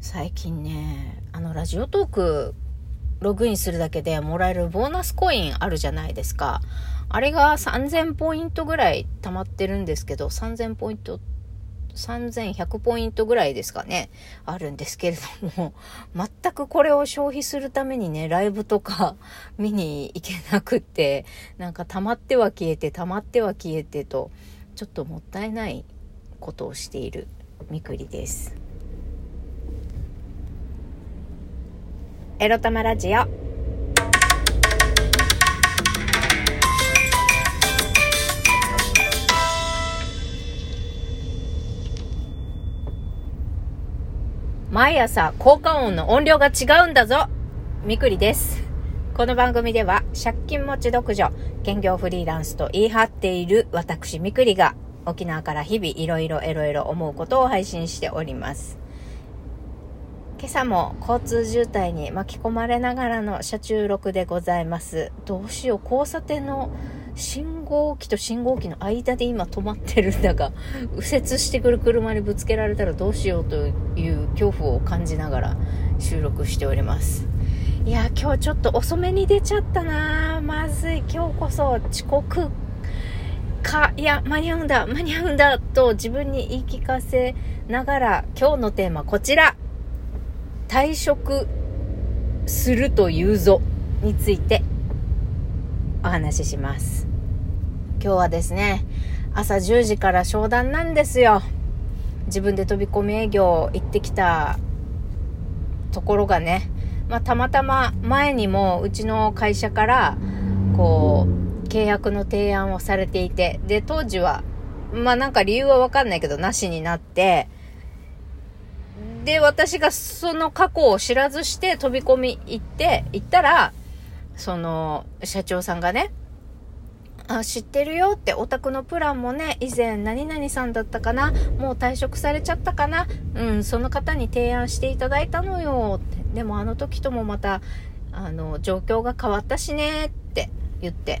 最近ね、あの、ラジオトーク、ログインするだけでもらえるボーナスコインあるじゃないですか。あれが3000ポイントぐらい溜まってるんですけど、3000ポイント、3100ポイントぐらいですかね、あるんですけれども、全くこれを消費するためにね、ライブとか 見に行けなくって、なんか溜まっては消えて、溜まっては消えてと、ちょっともったいないことをしているみくりです。エロ玉ラジオ。毎朝効果音の音量が違うんだぞ。みくりです。この番組では借金持ち独女兼業フリーランスと言い張っている私みくりが沖縄から日々いろいろエロエロ思うことを配信しております。今朝も交通渋滞に巻き込まれながらの車中録でございます。どうしよう、交差点の信号機と信号機の間で今止まってるんだが、右折してくる車にぶつけられたらどうしようという恐怖を感じながら収録しております。いや、今日ちょっと遅めに出ちゃったなまずい、今日こそ遅刻か、いや、間に合うんだ、間に合うんだ、と自分に言い聞かせながら、今日のテーマこちら。退職するというぞについてお話しします。今日はですね、朝10時から商談なんですよ。自分で飛び込み営業行ってきたところがね、まあ、たまたま前にもうちの会社からこう契約の提案をされていて、で、当時は、まあなんか理由はわかんないけどなしになって、で、私がその過去を知らずして飛び込み行って、行ったら、その、社長さんがね、あ、知ってるよって、お宅のプランもね、以前何々さんだったかなもう退職されちゃったかなうん、その方に提案していただいたのよって。でもあの時ともまた、あの、状況が変わったしねって言って。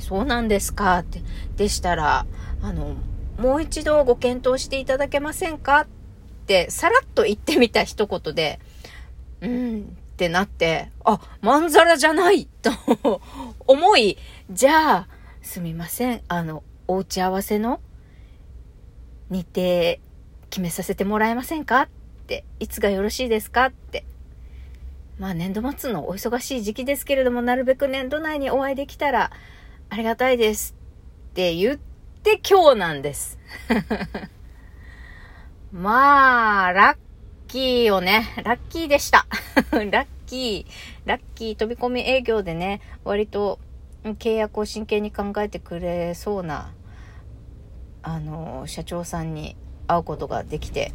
そうなんですか？って。でしたら、あの、もう一度ご検討していただけませんか？って、さらっと言ってみた一言で、うんってなって、あ、まんざらじゃないと 思い、じゃあ、すみません。あの、お打ち合わせの日程決めさせてもらえませんか？って、いつがよろしいですか？って。まあ年度末のお忙しい時期ですけれども、なるべく年度内にお会いできたらありがたいですって言っで今日なんです。まあ、ラッキーよね。ラッキーでした。ラッキー、ラッキー飛び込み営業でね、割と契約を真剣に考えてくれそうな、あの、社長さんに会うことができて、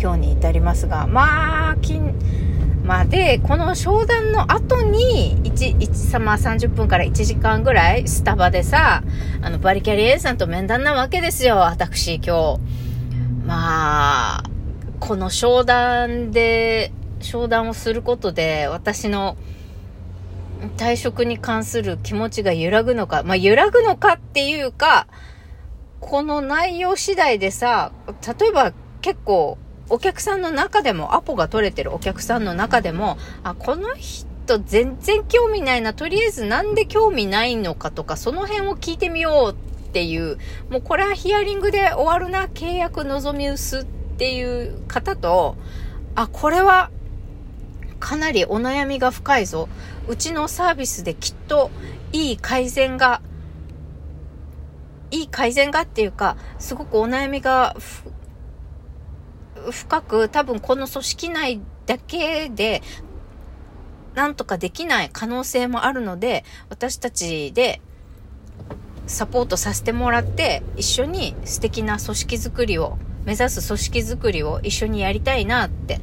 今日に至りますが、まあ、金、まあ、で、この商談の後に、1、1、まあ30分から1時間ぐらい、スタバでさ、あの、バリキャリ A さんと面談なわけですよ、私、今日。まあ、この商談で、商談をすることで、私の退職に関する気持ちが揺らぐのか、まあ、揺らぐのかっていうか、この内容次第でさ、例えば結構、お客さんの中でも、アポが取れてるお客さんの中でも、あ、この人全然興味ないな、とりあえずなんで興味ないのかとか、その辺を聞いてみようっていう、もうこれはヒアリングで終わるな、契約望み薄っていう方と、あ、これはかなりお悩みが深いぞ。うちのサービスできっといい改善が、いい改善がっていうか、すごくお悩みが深く多分この組織内だけでなんとかできない可能性もあるので、私たちでサポートさせてもらって、一緒に素敵な組織づくりを、目指す組織づくりを一緒にやりたいなって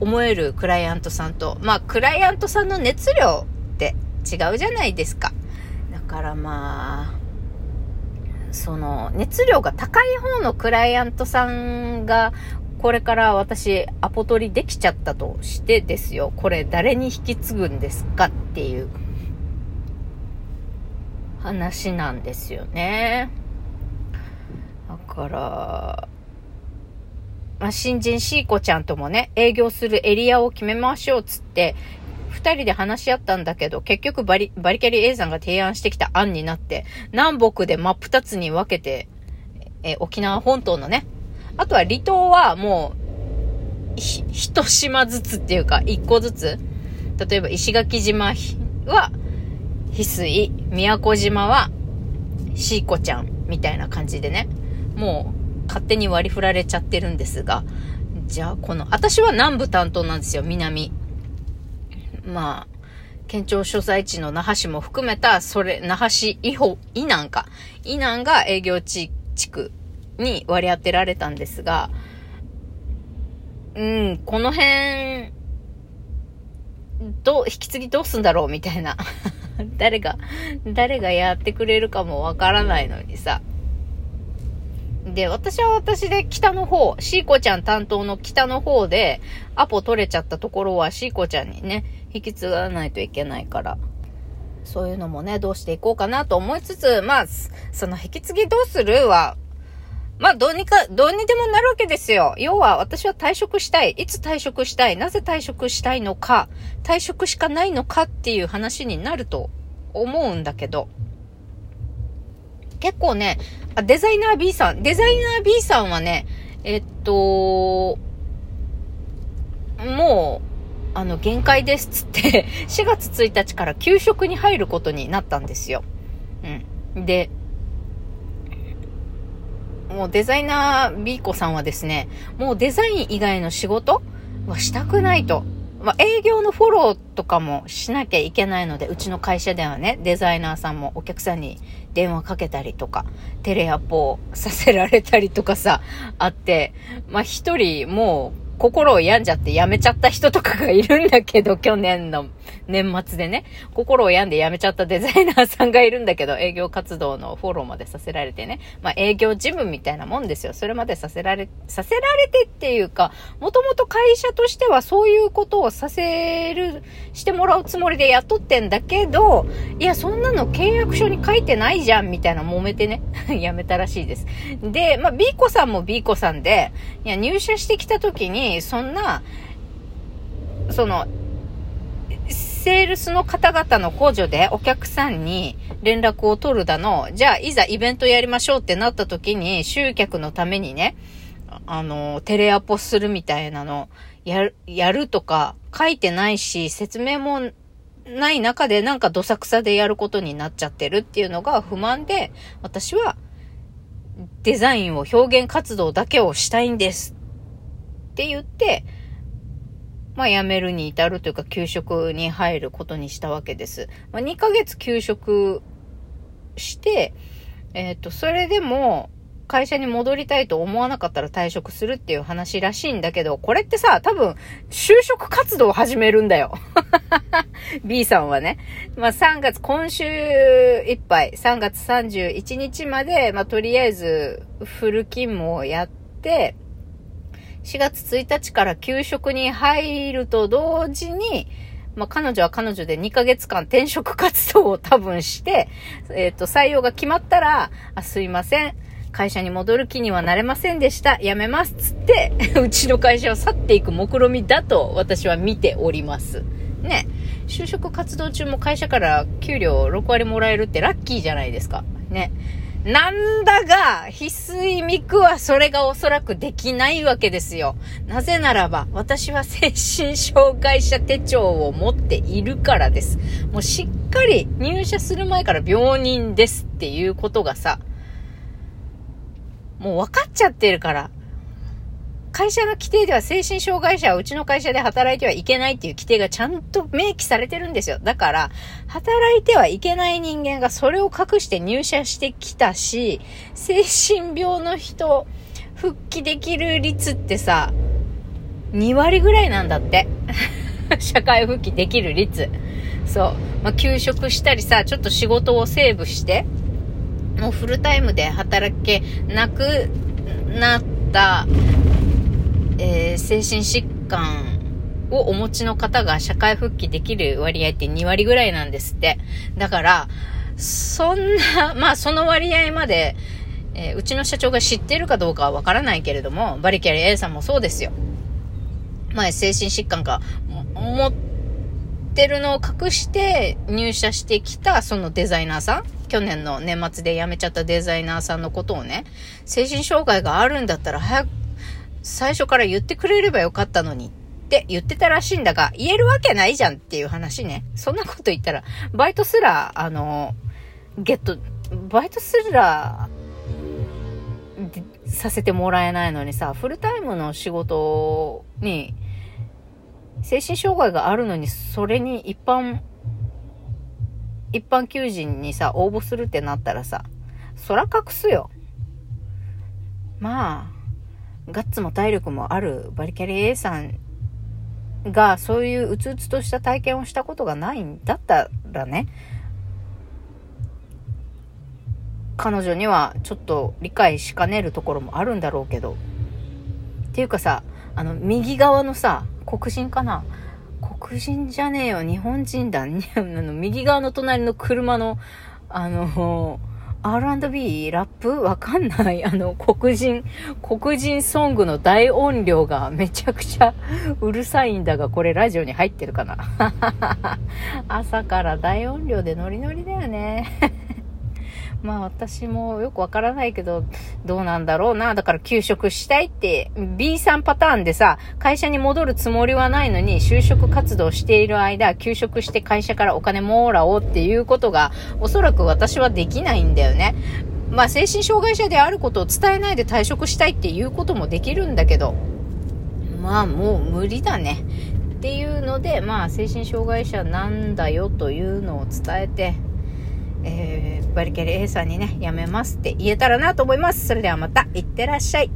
思えるクライアントさんと、まあ、クライアントさんの熱量って違うじゃないですか。だからまあ、その熱量が高い方のクライアントさんがこれから私、アポ取りできちゃったとしてですよ。これ誰に引き継ぐんですかっていう話なんですよね。だから、まあ、新人シーコちゃんともね、営業するエリアを決めましょうっつって、二人で話し合ったんだけど、結局バリ、バリキャリ A さんが提案してきた案になって、南北で真っ二つに分けて、え沖縄本島のね、あとは離島はもう、ひ一島ずつっていうか、一個ずつ、例えば石垣島は、翡翠、宮古島は、シーコちゃん、みたいな感じでね、もう、勝手に割り振られちゃってるんですが、じゃあ、この、私は南部担当なんですよ、南。まあ、県庁所在地の那覇市も含めた、それ、那覇市以保、以南か。以南が営業地地区に割り当てられたんですが、うん、この辺、どう、引き継ぎどうすんだろうみたいな。誰が、誰がやってくれるかもわからないのにさ。で、私は私で北の方、シーコちゃん担当の北の方で、アポ取れちゃったところはシーコちゃんにね、引き継がないといけないから、そういうのもね、どうしていこうかなと思いつつ、まあ、その引き継ぎどうするは、まあ、どうにか、どうにでもなるわけですよ。要は、私は退職したい。いつ退職したい？なぜ退職したいのか？退職しかないのかっていう話になると思うんだけど。結構ね、あ、デザイナー B さん。デザイナー B さんはね、えっと、もう、あの、限界ですっつって 4月1日から給食に入ることになったんですよ。うん。で、もうデザイナー B 子さんはですね、もうデザイン以外の仕事はしたくないと。まあ、営業のフォローとかもしなきゃいけないので、うちの会社ではね、デザイナーさんもお客さんに電話かけたりとか、テレアポさせられたりとかさ、あって、まあ、一人もう心を病んじゃって辞めちゃった人とかがいるんだけど、去年の年末でね、心を病んで辞めちゃったデザイナーさんがいるんだけど、営業活動のフォローまでさせられてね、まあ営業事務みたいなもんですよ。それまでさせられ、させられてっていうか、もともと会社としてはそういうことをさせる、してもらうつもりで雇ってんだけど、いや、そんなの契約書に書いてないじゃん、みたいな揉めてね、辞めたらしいです。で、まあ B 子さんも B 子さんで、いや、入社してきた時に、そんな、その、セールスの方々の補助でお客さんに連絡を取るだの、じゃあいざイベントやりましょうってなった時に集客のためにね、あの、テレアポするみたいなの、やる、やるとか書いてないし、説明もない中でなんかどさくさでやることになっちゃってるっていうのが不満で、私はデザインを表現活動だけをしたいんですって言って、まあ辞めるに至るというか休職に入ることにしたわけです。まあ2ヶ月休職して、えっ、ー、と、それでも会社に戻りたいと思わなかったら退職するっていう話らしいんだけど、これってさ、多分、就職活動を始めるんだよ。B さんはね。まあ3月、今週いっぱい、3月31日まで、まあとりあえずフル勤務をやって、4月1日から給食に入ると同時に、まあ、彼女は彼女で2ヶ月間転職活動を多分して、えっ、ー、と、採用が決まったら、あ、すいません。会社に戻る気にはなれませんでした。辞めます。つって、うちの会社を去っていく目論みだと私は見ております。ね。就職活動中も会社から給料6割もらえるってラッキーじゃないですか。ね。なんだが、翡翠ミクはそれがおそらくできないわけですよ。なぜならば、私は精神障害者手帳を持っているからです。もうしっかり入社する前から病人ですっていうことがさ、もう分かっちゃってるから。会社の規定では精神障害者はうちの会社で働いてはいけないっていう規定がちゃんと明記されてるんですよ。だから、働いてはいけない人間がそれを隠して入社してきたし、精神病の人、復帰できる率ってさ、2割ぐらいなんだって。社会復帰できる率。そう。まあ、休職したりさ、ちょっと仕事をセーブして、もうフルタイムで働けなくなったえー、精神疾患をお持ちの方が社会復帰できる割合って2割ぐらいなんですって。だから、そんな、まあその割合まで、えー、うちの社長が知ってるかどうかはわからないけれども、バリキャリ A さんもそうですよ。前、精神疾患か、持ってるのを隠して入社してきた、そのデザイナーさん去年の年末で辞めちゃったデザイナーさんのことをね、精神障害があるんだったら早く、最初から言ってくれればよかったのにって言ってたらしいんだが、言えるわけないじゃんっていう話ね。そんなこと言ったら、バイトすら、あの、ゲット、バイトすら、させてもらえないのにさ、フルタイムの仕事に、精神障害があるのに、それに一般、一般求人にさ、応募するってなったらさ、そら隠すよ。まあ、ガッツも体力もあるバリキャリ A さんがそういううつうつとした体験をしたことがないんだったらね、彼女にはちょっと理解しかねるところもあるんだろうけど。っていうかさ、あの、右側のさ、黒人かな？黒人じゃねえよ、日本人だ。右側の隣の車の、あの、R&B? ラップ？わかんない。あの、黒人、黒人ソングの大音量がめちゃくちゃうるさいんだが、これラジオに入ってるかな？朝から大音量でノリノリだよねまあ私もよくわからないけど、どうなんだろうな。だから休職したいって、B さんパターンでさ、会社に戻るつもりはないのに、就職活動している間、休職して会社からお金もらおうっていうことが、おそらく私はできないんだよね。まあ精神障害者であることを伝えないで退職したいっていうこともできるんだけど、まあもう無理だね。っていうので、まあ精神障害者なんだよというのを伝えて、えー、バリキャリ A さんにね、やめますって言えたらなと思います。それではまた、いってらっしゃい。